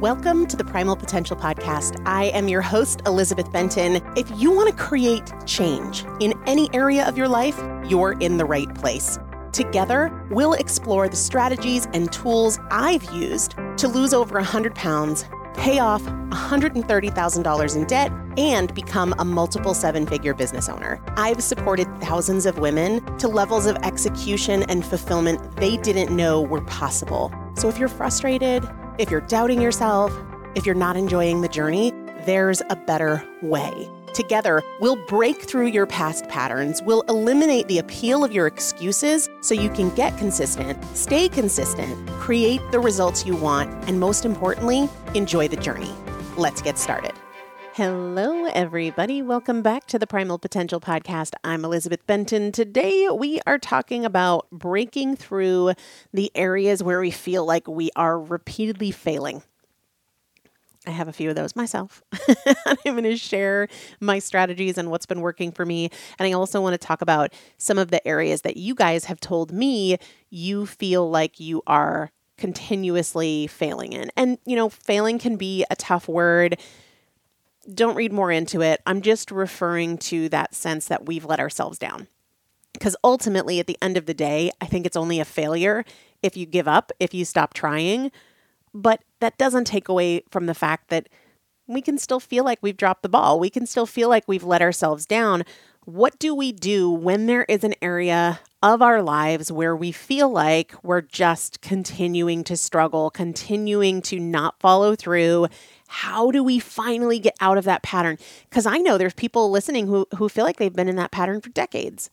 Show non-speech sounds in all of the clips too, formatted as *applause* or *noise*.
Welcome to the Primal Potential Podcast. I am your host, Elizabeth Benton. If you want to create change in any area of your life, you're in the right place. Together, we'll explore the strategies and tools I've used to lose over 100 pounds, pay off $130,000 in debt, and become a multiple seven figure business owner. I've supported thousands of women to levels of execution and fulfillment they didn't know were possible. So if you're frustrated, if you're doubting yourself, if you're not enjoying the journey, there's a better way. Together, we'll break through your past patterns, we'll eliminate the appeal of your excuses so you can get consistent, stay consistent, create the results you want, and most importantly, enjoy the journey. Let's get started. Hello, everybody. Welcome back to the Primal Potential Podcast. I'm Elizabeth Benton. Today, we are talking about breaking through the areas where we feel like we are repeatedly failing. I have a few of those myself. *laughs* I'm going to share my strategies and what's been working for me. And I also want to talk about some of the areas that you guys have told me you feel like you are continuously failing in. And, you know, failing can be a tough word. Don't read more into it. I'm just referring to that sense that we've let ourselves down. Because ultimately, at the end of the day, I think it's only a failure if you give up, if you stop trying but that doesn't take away from the fact that we can still feel like we've dropped the ball. We can still feel like we've let ourselves down. What do we do when there is an area of our lives where we feel like we're just continuing to struggle, continuing to not follow through? How do we finally get out of that pattern? Because I know there's people listening who, who feel like they've been in that pattern for decades.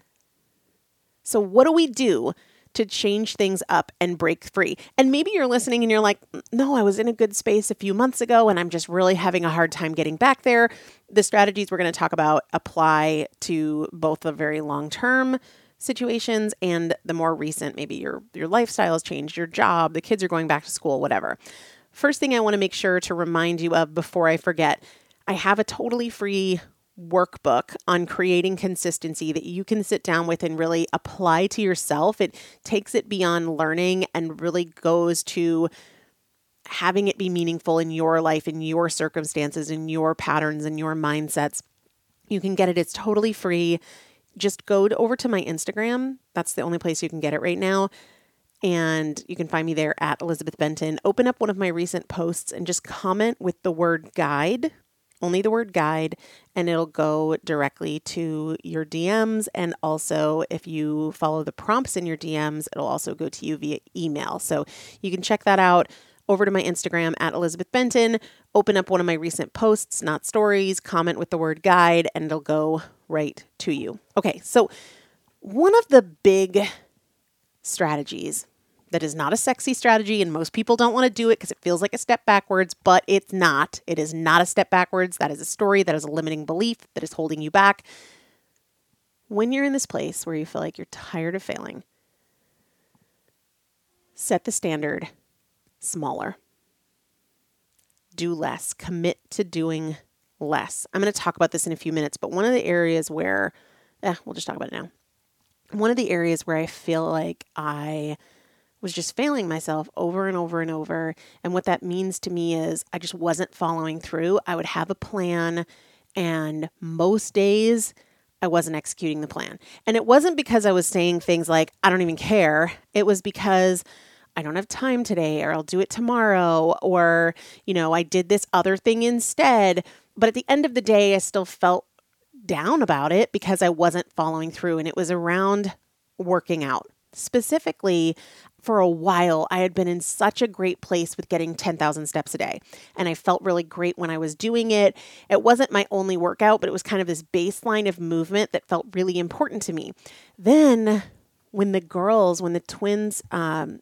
So, what do we do to change things up and break free. And maybe you're listening and you're like, no, I was in a good space a few months ago and I'm just really having a hard time getting back there. The strategies we're going to talk about apply to both the very long term situations and the more recent maybe your your lifestyle has changed your job the kids are going back to school whatever first thing i want to make sure to remind you of before i forget i have a totally free workbook on creating consistency that you can sit down with and really apply to yourself. It takes it beyond learning and really goes to having it be meaningful in your life, in your circumstances, in your patterns, and your mindsets. You can get it, it's totally free. Just go to, over to my Instagram. That's the only place you can get it right now. And you can find me there at Elizabeth Benton. Open up one of my recent posts and just comment with the word guide only the word guide, and it'll go directly to your DMs. And also, if you follow the prompts in your DMs, it'll also go to you via email. So you can check that out over to my Instagram at Elizabeth Benton, open up one of my recent posts, not stories, comment with the word guide, and it'll go right to you. Okay, so one of the big strategies that is not a sexy strategy, and most people don't want to do it because it feels like a step backwards, but it's not. It is not a step backwards. That is a story, that is a limiting belief that is holding you back. When you're in this place where you feel like you're tired of failing, set the standard smaller. Do less. Commit to doing less. I'm going to talk about this in a few minutes, but one of the areas where, eh, we'll just talk about it now. One of the areas where I feel like I was just failing myself over and over and over. And what that means to me is I just wasn't following through. I would have a plan, and most days I wasn't executing the plan. And it wasn't because I was saying things like, I don't even care. It was because I don't have time today, or I'll do it tomorrow, or, you know, I did this other thing instead. But at the end of the day, I still felt down about it because I wasn't following through. And it was around working out. Specifically, for a while, I had been in such a great place with getting 10,000 steps a day. And I felt really great when I was doing it. It wasn't my only workout, but it was kind of this baseline of movement that felt really important to me. Then, when the girls, when the twins um,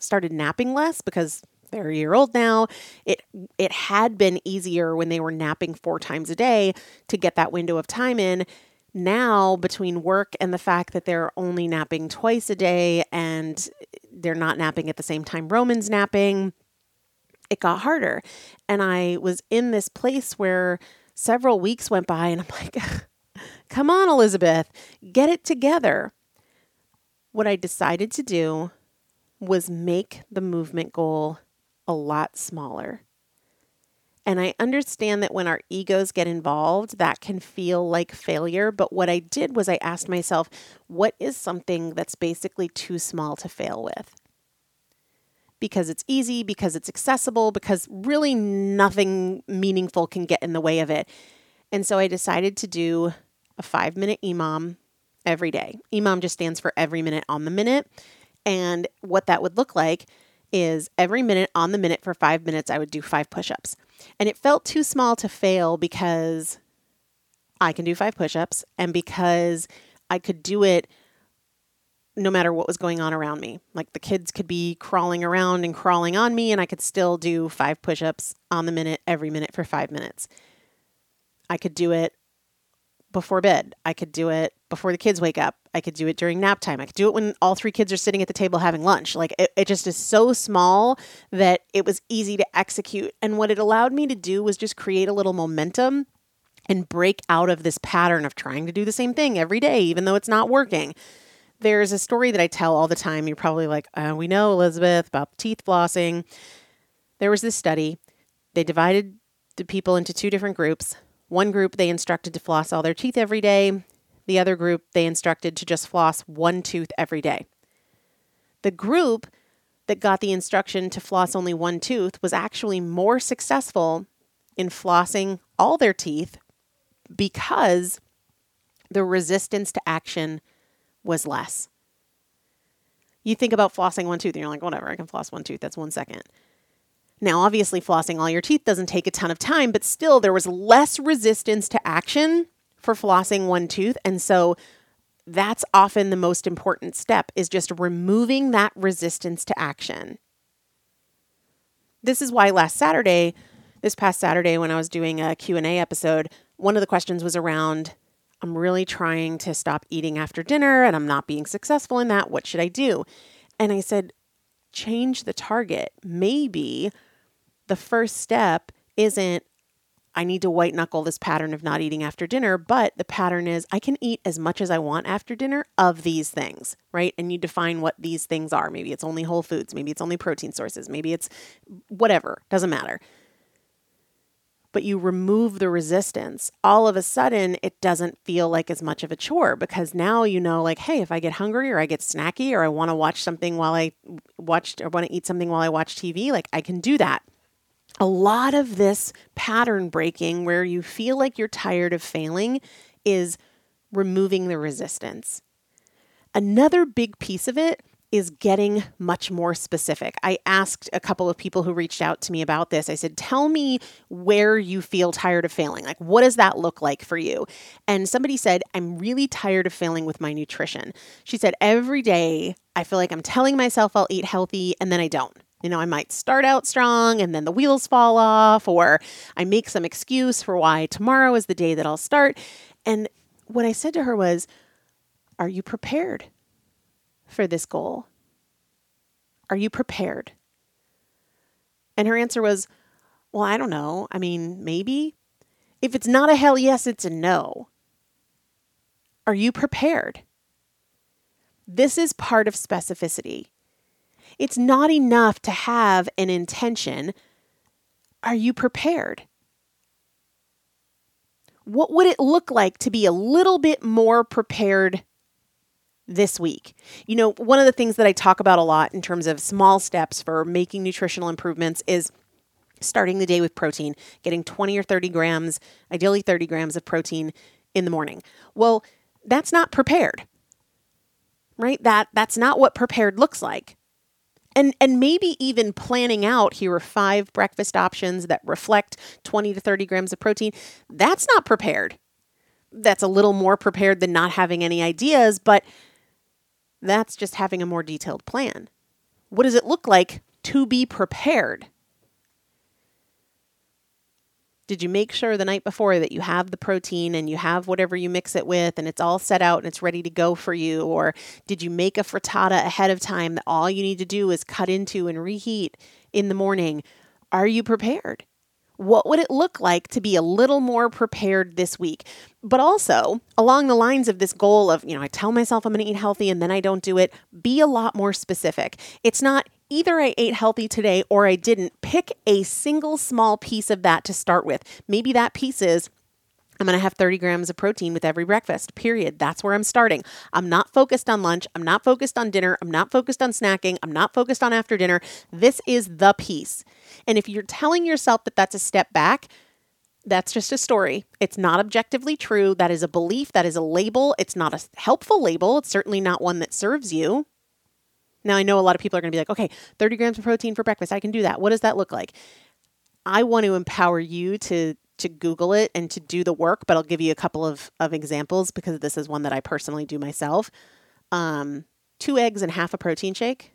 started napping less because they're a year old now. It it had been easier when they were napping four times a day to get that window of time in now between work and the fact that they're only napping twice a day and they're not napping at the same time Roman's napping, it got harder. And I was in this place where several weeks went by and I'm like, *laughs* come on, Elizabeth, get it together. What I decided to do was make the movement goal a lot smaller. And I understand that when our egos get involved, that can feel like failure. But what I did was I asked myself, what is something that's basically too small to fail with? Because it's easy, because it's accessible, because really nothing meaningful can get in the way of it. And so I decided to do a five minute EMOM every day. EMOM just stands for every minute on the minute. And what that would look like is every minute on the minute for five minutes, I would do five push ups. And it felt too small to fail because I can do five push ups and because I could do it no matter what was going on around me. Like the kids could be crawling around and crawling on me, and I could still do five push ups on the minute every minute for five minutes. I could do it before bed. I could do it before the kids wake up. I could do it during nap time. I could do it when all three kids are sitting at the table having lunch. Like it, it just is so small that it was easy to execute. And what it allowed me to do was just create a little momentum and break out of this pattern of trying to do the same thing every day, even though it's not working. There's a story that I tell all the time. You're probably like, uh, we know, Elizabeth, about teeth flossing. There was this study. They divided the people into two different groups. One group they instructed to floss all their teeth every day. The other group they instructed to just floss one tooth every day. The group that got the instruction to floss only one tooth was actually more successful in flossing all their teeth because the resistance to action was less. You think about flossing one tooth and you're like, whatever, I can floss one tooth. That's one second. Now, obviously, flossing all your teeth doesn't take a ton of time, but still, there was less resistance to action for flossing one tooth. And so that's often the most important step is just removing that resistance to action. This is why last Saturday, this past Saturday when I was doing a Q&A episode, one of the questions was around I'm really trying to stop eating after dinner and I'm not being successful in that. What should I do? And I said, change the target. Maybe the first step isn't I need to white knuckle this pattern of not eating after dinner, but the pattern is I can eat as much as I want after dinner of these things, right? And you define what these things are. Maybe it's only whole foods, maybe it's only protein sources, maybe it's whatever, doesn't matter but you remove the resistance, all of a sudden it doesn't feel like as much of a chore because now you know, like, hey, if I get hungry or I get snacky or I want to watch something while I watched or want to eat something while I watch TV, like I can do that. A lot of this pattern breaking where you feel like you're tired of failing is removing the resistance. Another big piece of it is getting much more specific. I asked a couple of people who reached out to me about this. I said, Tell me where you feel tired of failing. Like, what does that look like for you? And somebody said, I'm really tired of failing with my nutrition. She said, Every day I feel like I'm telling myself I'll eat healthy and then I don't. You know, I might start out strong and then the wheels fall off, or I make some excuse for why tomorrow is the day that I'll start. And what I said to her was, Are you prepared? for this goal? Are you prepared? And her answer was, Well, I don't know. I mean, maybe. If it's not a hell yes, it's a no. Are you prepared? This is part of specificity. It's not enough to have an intention. Are you prepared? What would it look like to be a little bit more prepared this week. You know, one of the things that I talk about a lot in terms of small steps for making nutritional improvements is starting the day with protein, getting 20 or 30 grams, ideally 30 grams of protein in the morning. Well, that's not prepared. Right? That that's not what prepared looks like. And and maybe even planning out here are five breakfast options that reflect 20 to 30 grams of protein. That's not prepared. That's a little more prepared than not having any ideas, but that's just having a more detailed plan. What does it look like to be prepared? Did you make sure the night before that you have the protein and you have whatever you mix it with and it's all set out and it's ready to go for you? Or did you make a frittata ahead of time that all you need to do is cut into and reheat in the morning? Are you prepared? What would it look like to be a little more prepared this week? But also, along the lines of this goal of, you know, I tell myself I'm going to eat healthy and then I don't do it, be a lot more specific. It's not either I ate healthy today or I didn't. Pick a single small piece of that to start with. Maybe that piece is I'm going to have 30 grams of protein with every breakfast, period. That's where I'm starting. I'm not focused on lunch. I'm not focused on dinner. I'm not focused on snacking. I'm not focused on after dinner. This is the piece. And if you're telling yourself that that's a step back, that's just a story. It's not objectively true. That is a belief. That is a label. It's not a helpful label. It's certainly not one that serves you. Now, I know a lot of people are going to be like, okay, 30 grams of protein for breakfast. I can do that. What does that look like? I want to empower you to to Google it and to do the work, but I'll give you a couple of, of examples because this is one that I personally do myself. Um, two eggs and half a protein shake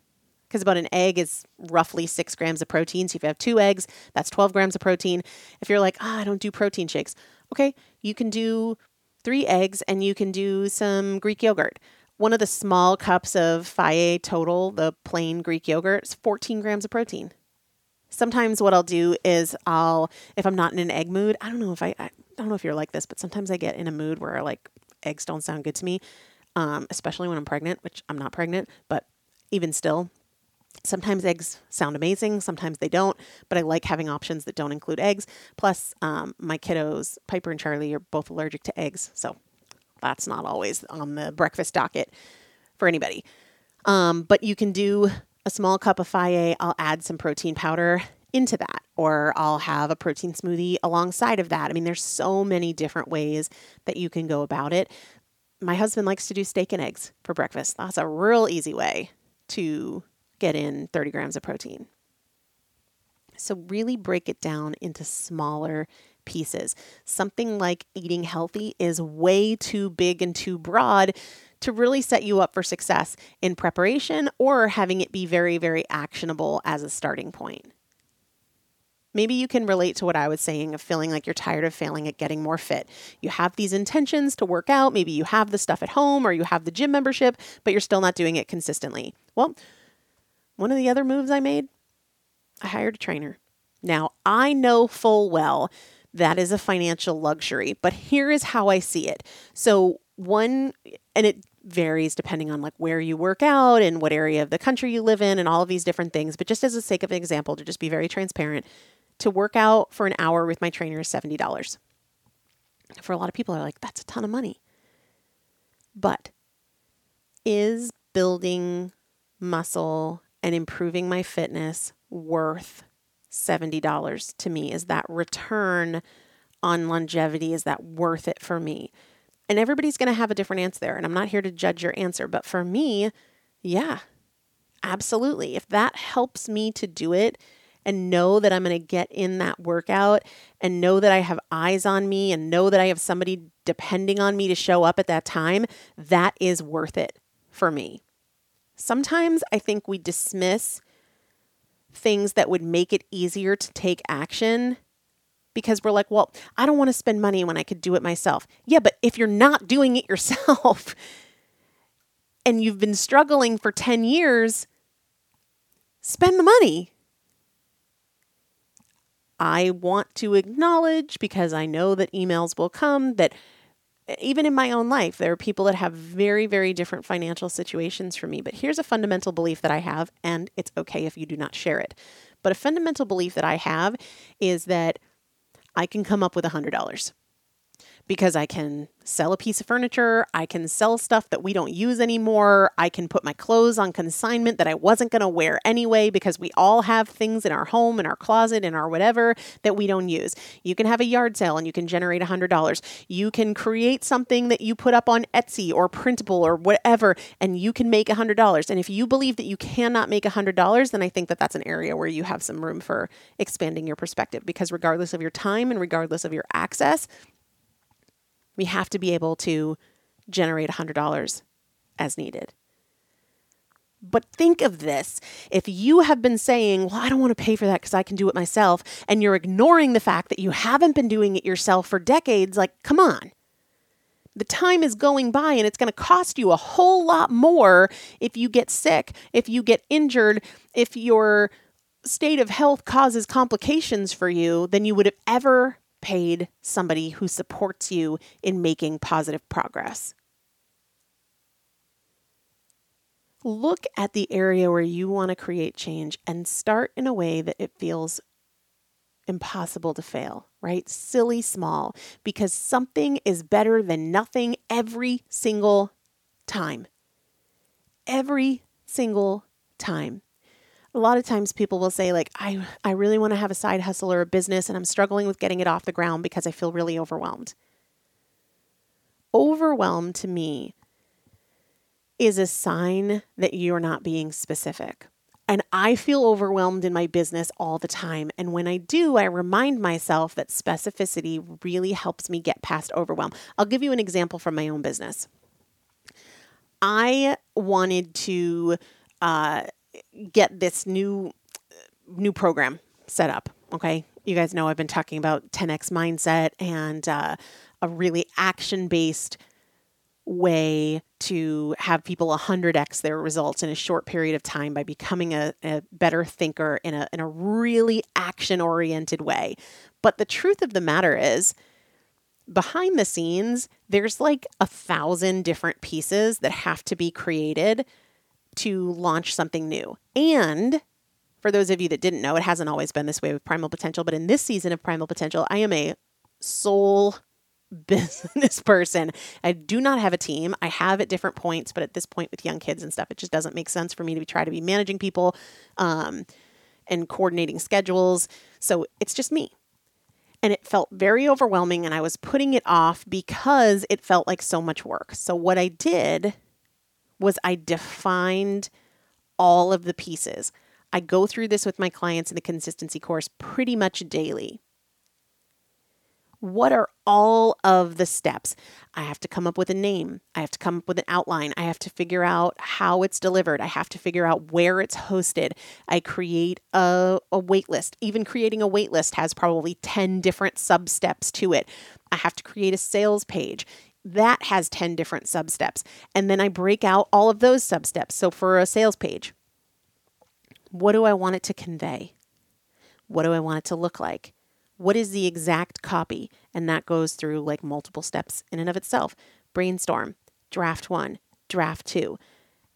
because about an egg is roughly six grams of protein. So if you have two eggs, that's 12 grams of protein. If you're like, oh, I don't do protein shakes, okay, you can do three eggs and you can do some Greek yogurt. One of the small cups of Fage Total, the plain Greek yogurt, is 14 grams of protein. Sometimes what I'll do is I'll, if I'm not in an egg mood, I don't know if I, I don't know if you're like this, but sometimes I get in a mood where like eggs don't sound good to me, um, especially when I'm pregnant, which I'm not pregnant, but even still, Sometimes eggs sound amazing, sometimes they don't, but I like having options that don't include eggs. Plus, um, my kiddos, Piper and Charlie, are both allergic to eggs, so that's not always on the breakfast docket for anybody. Um, but you can do a small cup of Fage. I'll add some protein powder into that, or I'll have a protein smoothie alongside of that. I mean, there's so many different ways that you can go about it. My husband likes to do steak and eggs for breakfast. That's a real easy way to get in 30 grams of protein. So, really break it down into smaller pieces. Something like eating healthy is way too big and too broad to really set you up for success in preparation or having it be very, very actionable as a starting point. Maybe you can relate to what I was saying of feeling like you're tired of failing at getting more fit. You have these intentions to work out, maybe you have the stuff at home or you have the gym membership, but you're still not doing it consistently. Well, one of the other moves I made, I hired a trainer. Now, I know full well that is a financial luxury, but here is how I see it. So, one, and it varies depending on like where you work out and what area of the country you live in and all of these different things. But just as a sake of an example, to just be very transparent, to work out for an hour with my trainer is $70. For a lot of people are like, that's a ton of money. But is building muscle and improving my fitness worth $70 to me? Is that return on longevity? Is that worth it for me? And everybody's going to have a different answer there. And I'm not here to judge your answer. But for me, yeah, absolutely. If that helps me to do it and know that I'm going to get in that workout and know that I have eyes on me and know that I have somebody depending on me to show up at that time, that is worth it for me. Sometimes I think we dismiss things that would make it easier to take action because we're like, well, I don't want to spend money when I could do it myself. Yeah, but if you're not doing it *laughs* yourself and you've been struggling for 10 years, spend the money. I want to acknowledge because I know that emails will come that even in my own life, there are people that have very, very different financial situations from me. But here's a fundamental belief that I have, and it's okay if you do not share it. But a fundamental belief that I have is that I can come up with $100 because I can sell a piece of furniture, I can sell stuff that we don't use anymore, I can put my clothes on consignment that I wasn't going to wear anyway because we all have things in our home, in our closet, in our whatever that we don't use. You can have a yard sale and you can generate $100. You can create something that you put up on Etsy or Printable or whatever and you can make $100. And if you believe that you cannot make $100, then I think that that's an area where you have some room for expanding your perspective because regardless of your time and regardless of your access, we have to be able to generate $100 as needed. But think of this. If you have been saying, Well, I don't want to pay for that because I can do it myself, and you're ignoring the fact that you haven't been doing it yourself for decades, like, come on. The time is going by and it's going to cost you a whole lot more if you get sick, if you get injured, if your state of health causes complications for you than you would have ever paid somebody who supports you in making positive progress. Look at the area where you want to create change and start in a way that it feels impossible to fail, right? Silly small, because something is better than nothing every single time. Every single time a lot of times people will say like I I really want to have a side hustle or a business and I'm struggling with getting it off the ground because I feel really overwhelmed. Overwhelmed to me is a sign that you're not being specific. And I feel overwhelmed in my business all the time. And when I do, I remind myself that specificity really helps me get past overwhelm. I'll give you an example from my own business. I wanted to uh, get this new new program set up. Okay, you guys know I've been talking about 10x mindset and uh, a really action based way to have people 100x their results in a short period of time by becoming a, a better thinker in a, in a really action oriented way. But the truth of the matter is, behind the scenes, there's like a thousand different pieces that have to be created to launch something new. And for those of you that didn't know, it hasn't always been this way with Primal Potential, but in this season of Primal Potential, I am a sole *laughs* business person. I do not have a team. I have at different points, but at this point with young kids and stuff, it just doesn't make sense for me to be, try to be managing people um, and coordinating schedules. So it's just me. And it felt very overwhelming, and I was putting it off because it felt like so much work. So, what I did was I defined all of the pieces. I go through this with my clients in the consistency course pretty much daily. What are all of the steps? I have to come up with a name. I have to come up with an outline. I have to figure out how it's delivered. I have to figure out where it's hosted. I create a, a wait list. Even creating a wait list has probably 10 different sub steps to it. I have to create a sales page that has 10 different sub steps. And then I break out all of those sub steps. So for a sales page, what do I want it to convey? What do I want it to look like? What is the exact copy? And that goes through like multiple steps in and of itself. Brainstorm, draft one, draft two,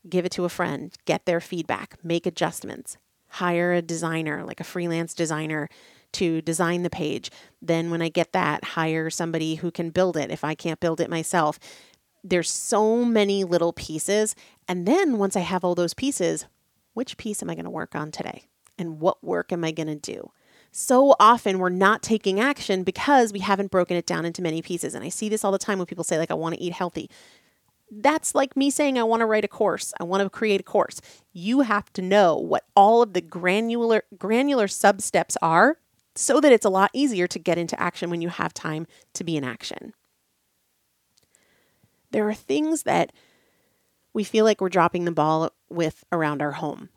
give it to a friend, get their feedback, make adjustments, hire a designer, like a freelance designer to design the page. Then, when I get that, hire somebody who can build it if I can't build it myself. There's so many little pieces. And then, once I have all those pieces, which piece am I going to work on today? And what work am I going to do? So often we're not taking action because we haven't broken it down into many pieces. And I see this all the time when people say, like, I want to eat healthy. That's like me saying, I want to write a course. I want to create a course. You have to know what all of the granular granular sub steps are so that it's a lot easier to get into action when you have time to be in action. There are things that we feel like we're dropping the ball with around our home.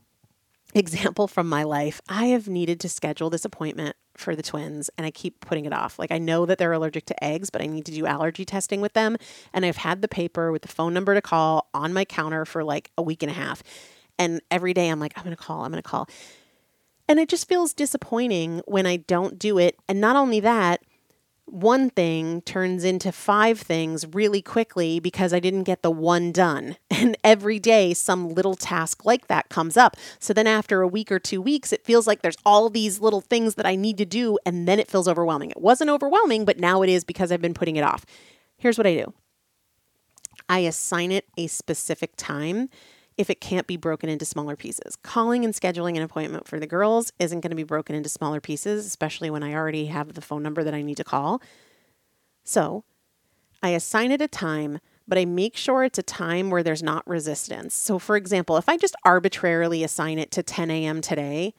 Example from my life I have needed to schedule this appointment for the twins and I keep putting it off. Like I know that they're allergic to eggs, but I need to do allergy testing with them. And I've had the paper with the phone number to call on my counter for like a week and a half. And every day I'm like, I'm going to call, I'm going to call. And it just feels disappointing when I don't do it. And not only that, one thing turns into five things really quickly because I didn't get the one done. *laughs* And every day, some little task like that comes up. So then, after a week or two weeks, it feels like there's all these little things that I need to do. And then it feels overwhelming. It wasn't overwhelming, but now it is because I've been putting it off. Here's what I do I assign it a specific time if it can't be broken into smaller pieces. Calling and scheduling an appointment for the girls isn't going to be broken into smaller pieces, especially when I already have the phone number that I need to call. So I assign it a time, but I make sure it's a time where there's not resistance. So, for example, if I just arbitrarily assign it to 10 a.m. today,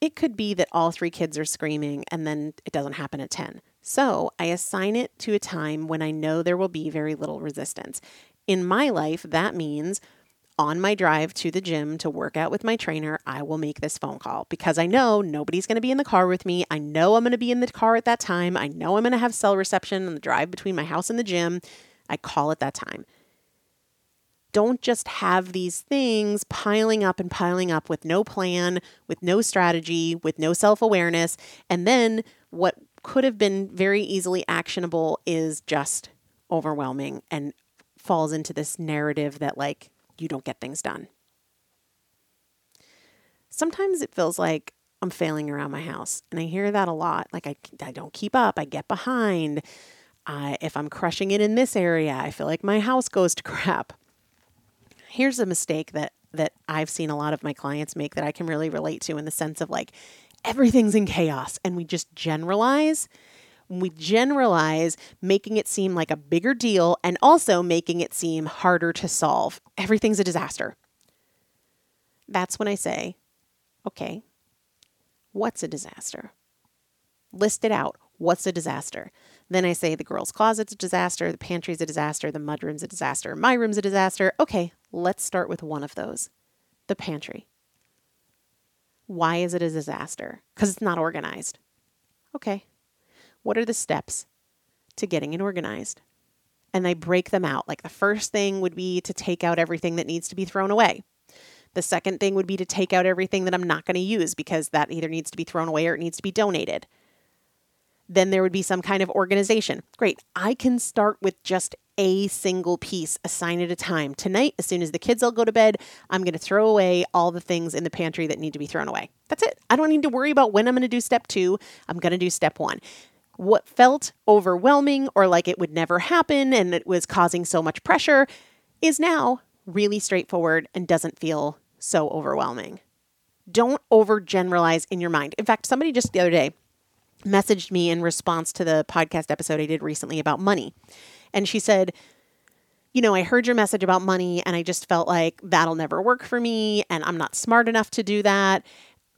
it could be that all three kids are screaming and then it doesn't happen at 10. So I assign it to a time when I know there will be very little resistance. In my life, that means on my drive to the gym to work out with my trainer, I will make this phone call because I know nobody's going to be in the car with me. I know I'm going to be in the car at that time. I know I'm going to have cell reception on the drive between my house and the gym. I call at that time. Don't just have these things piling up and piling up with no plan, with no strategy, with no self awareness. And then what could have been very easily actionable is just overwhelming and falls into this narrative that, like, you don't get things done. Sometimes it feels like I'm failing around my house, and I hear that a lot. Like I, I don't keep up, I get behind. Uh, if I'm crushing it in this area, I feel like my house goes to *laughs* crap. Here's a mistake that that I've seen a lot of my clients make that I can really relate to in the sense of like everything's in chaos and we just generalize we generalize, making it seem like a bigger deal and also making it seem harder to solve. Everything's a disaster. That's when I say, okay, what's a disaster? List it out. What's a disaster? Then I say the girls' closet's a disaster, the pantry's a disaster, the mudroom's a disaster, my room's a disaster. Okay, let's start with one of those the pantry. Why is it a disaster? Because it's not organized. Okay, what are the steps to getting it organized? And I break them out. Like the first thing would be to take out everything that needs to be thrown away. The second thing would be to take out everything that I'm not going to use because that either needs to be thrown away or it needs to be donated then there would be some kind of organization. Great. I can start with just a single piece, a sign at a time. Tonight, as soon as the kids all go to bed, I'm going to throw away all the things in the pantry that need to be thrown away. That's it. I don't need to worry about when I'm going to do step two. I'm going to do step one. What felt overwhelming or like it would never happen and it was causing so much pressure is now really straightforward and doesn't feel so overwhelming. Don't overgeneralize in your mind. In fact, somebody just the other day, messaged me in response to the podcast episode I did recently about money. And she said, You know, I heard your message about money and I just felt like that'll never work for me and I'm not smart enough to do that.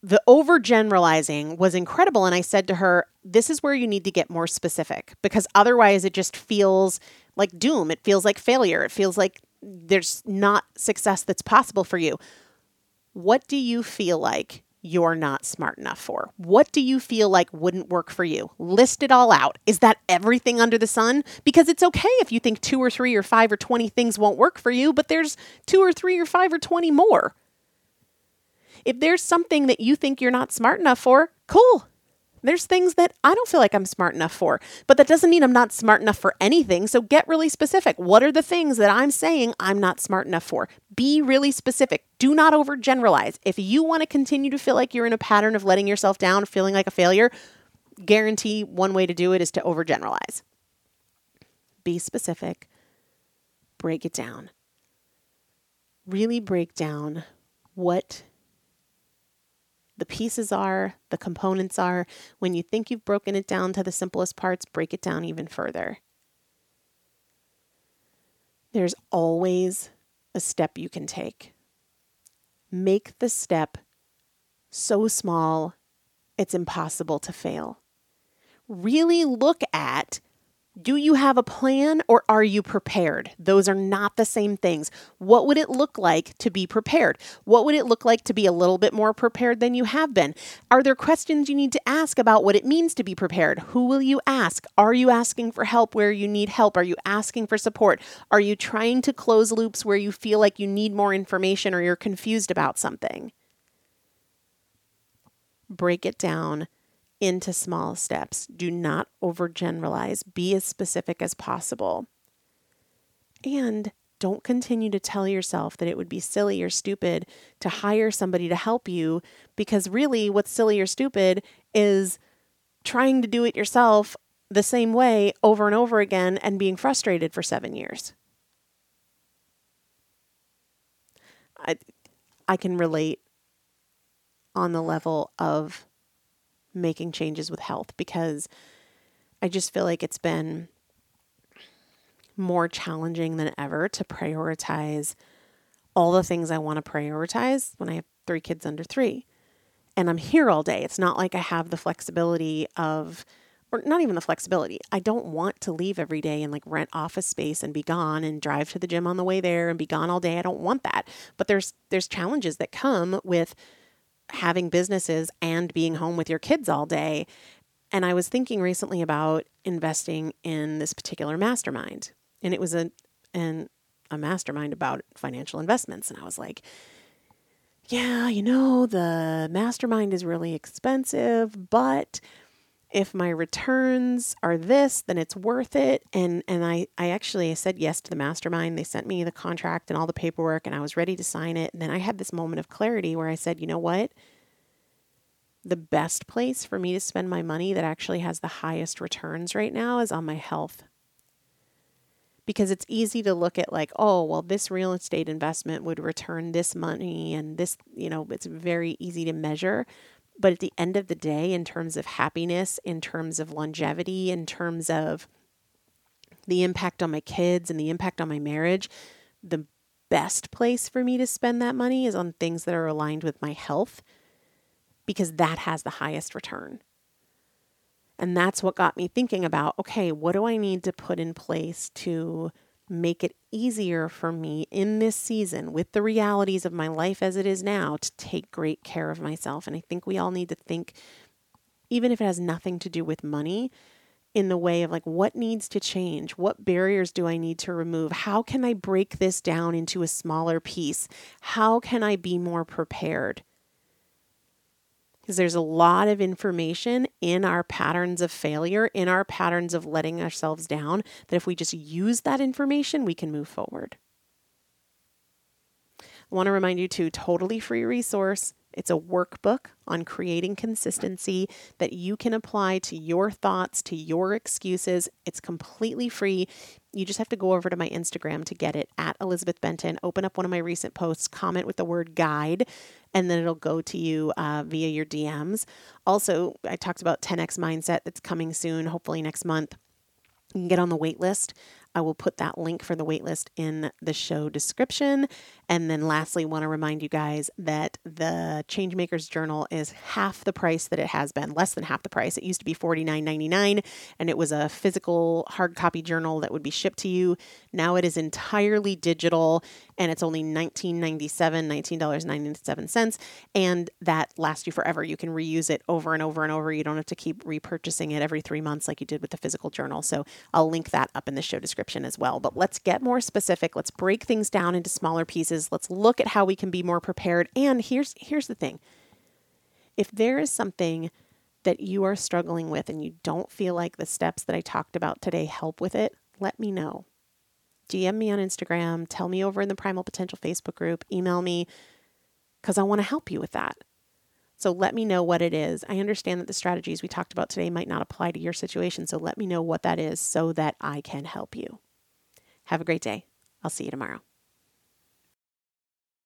The overgeneralizing was incredible. And I said to her, This is where you need to get more specific because otherwise it just feels like doom. It feels like failure. It feels like there's not success that's possible for you. What do you feel like you're not smart enough for? What do you feel like wouldn't work for you? List it all out. Is that everything under the sun? Because it's okay if you think two or three or five or 20 things won't work for you, but there's two or three or five or 20 more. If there's something that you think you're not smart enough for, cool. There's things that I don't feel like I'm smart enough for, but that doesn't mean I'm not smart enough for anything. So get really specific. What are the things that I'm saying I'm not smart enough for? Be really specific. Do not overgeneralize. If you want to continue to feel like you're in a pattern of letting yourself down, feeling like a failure, guarantee one way to do it is to overgeneralize. Be specific. Break it down. Really break down what the pieces are, the components are. When you think you've broken it down to the simplest parts, break it down even further. There's always a step you can take. Make the step so small it's impossible to fail. Really look at do you have a plan or are you prepared? Those are not the same things. What would it look like to be prepared? What would it look like to be a little bit more prepared than you have been? Are there questions you need to ask about what it means to be prepared? Who will you ask? Are you asking for help where you need help? Are you asking for support? Are you trying to close loops where you feel like you need more information or you're confused about something? Break it down into small steps. Do not overgeneralize. Be as specific as possible. And don't continue to tell yourself that it would be silly or stupid to hire somebody to help you because really what's silly or stupid is trying to do it yourself the same way over and over again and being frustrated for 7 years. I I can relate on the level of making changes with health because I just feel like it's been more challenging than ever to prioritize all the things I want to prioritize when I have three kids under three. And I'm here all day. It's not like I have the flexibility of, or not even the flexibility. I don't want to leave every day and like rent office space and be gone and drive to the gym on the way there and be gone all day. I don't want that. But there's there's challenges that come with having businesses and being home with your kids all day. And I was thinking recently about investing in this particular mastermind. And it was a an a mastermind about financial investments. And I was like, yeah, you know, the mastermind is really expensive, but if my returns are this, then it's worth it. And and I, I actually said yes to the mastermind. They sent me the contract and all the paperwork and I was ready to sign it. And then I had this moment of clarity where I said, you know what? The best place for me to spend my money that actually has the highest returns right now is on my health. Because it's easy to look at like, oh, well, this real estate investment would return this money and this, you know, it's very easy to measure. But at the end of the day, in terms of happiness, in terms of longevity, in terms of the impact on my kids and the impact on my marriage, the best place for me to spend that money is on things that are aligned with my health because that has the highest return. And that's what got me thinking about okay, what do I need to put in place to make it easier for me in this season with the realities of my life as it is now to take great care of myself? And I think we all need to think, even if it has nothing to do with money, in the way of like what needs to change? What barriers do i need to remove? How can i break this down into a smaller piece? How can i be more prepared because there's a lot of information in our patterns of failure in our patterns of letting ourselves down that if we just use that information we can move forward i want to remind you to totally free resource it's a workbook on creating consistency that you can apply to your thoughts, to your excuses. It's completely free. You just have to go over to my Instagram to get it at Elizabeth Benton. Open up one of my recent posts, comment with the word guide, and then it'll go to you uh, via your DMs. Also, I talked about 10x mindset that's coming soon, hopefully next month. You can get on the wait list. I will put that link for the waitlist in the show description. And then lastly, want to remind you guys that the Changemakers Journal is half the price that it has been, less than half the price. It used to be $49.99 and it was a physical hard copy journal that would be shipped to you. Now it is entirely digital and it's only $19.97, $19.97. And that lasts you forever. You can reuse it over and over and over. You don't have to keep repurchasing it every three months like you did with the physical journal. So I'll link that up in the show description as well. But let's get more specific. Let's break things down into smaller pieces. Let's look at how we can be more prepared. And here's here's the thing. If there is something that you are struggling with and you don't feel like the steps that I talked about today help with it, let me know. DM me on Instagram, tell me over in the Primal Potential Facebook group, email me because I want to help you with that. So let me know what it is. I understand that the strategies we talked about today might not apply to your situation. So let me know what that is so that I can help you. Have a great day. I'll see you tomorrow.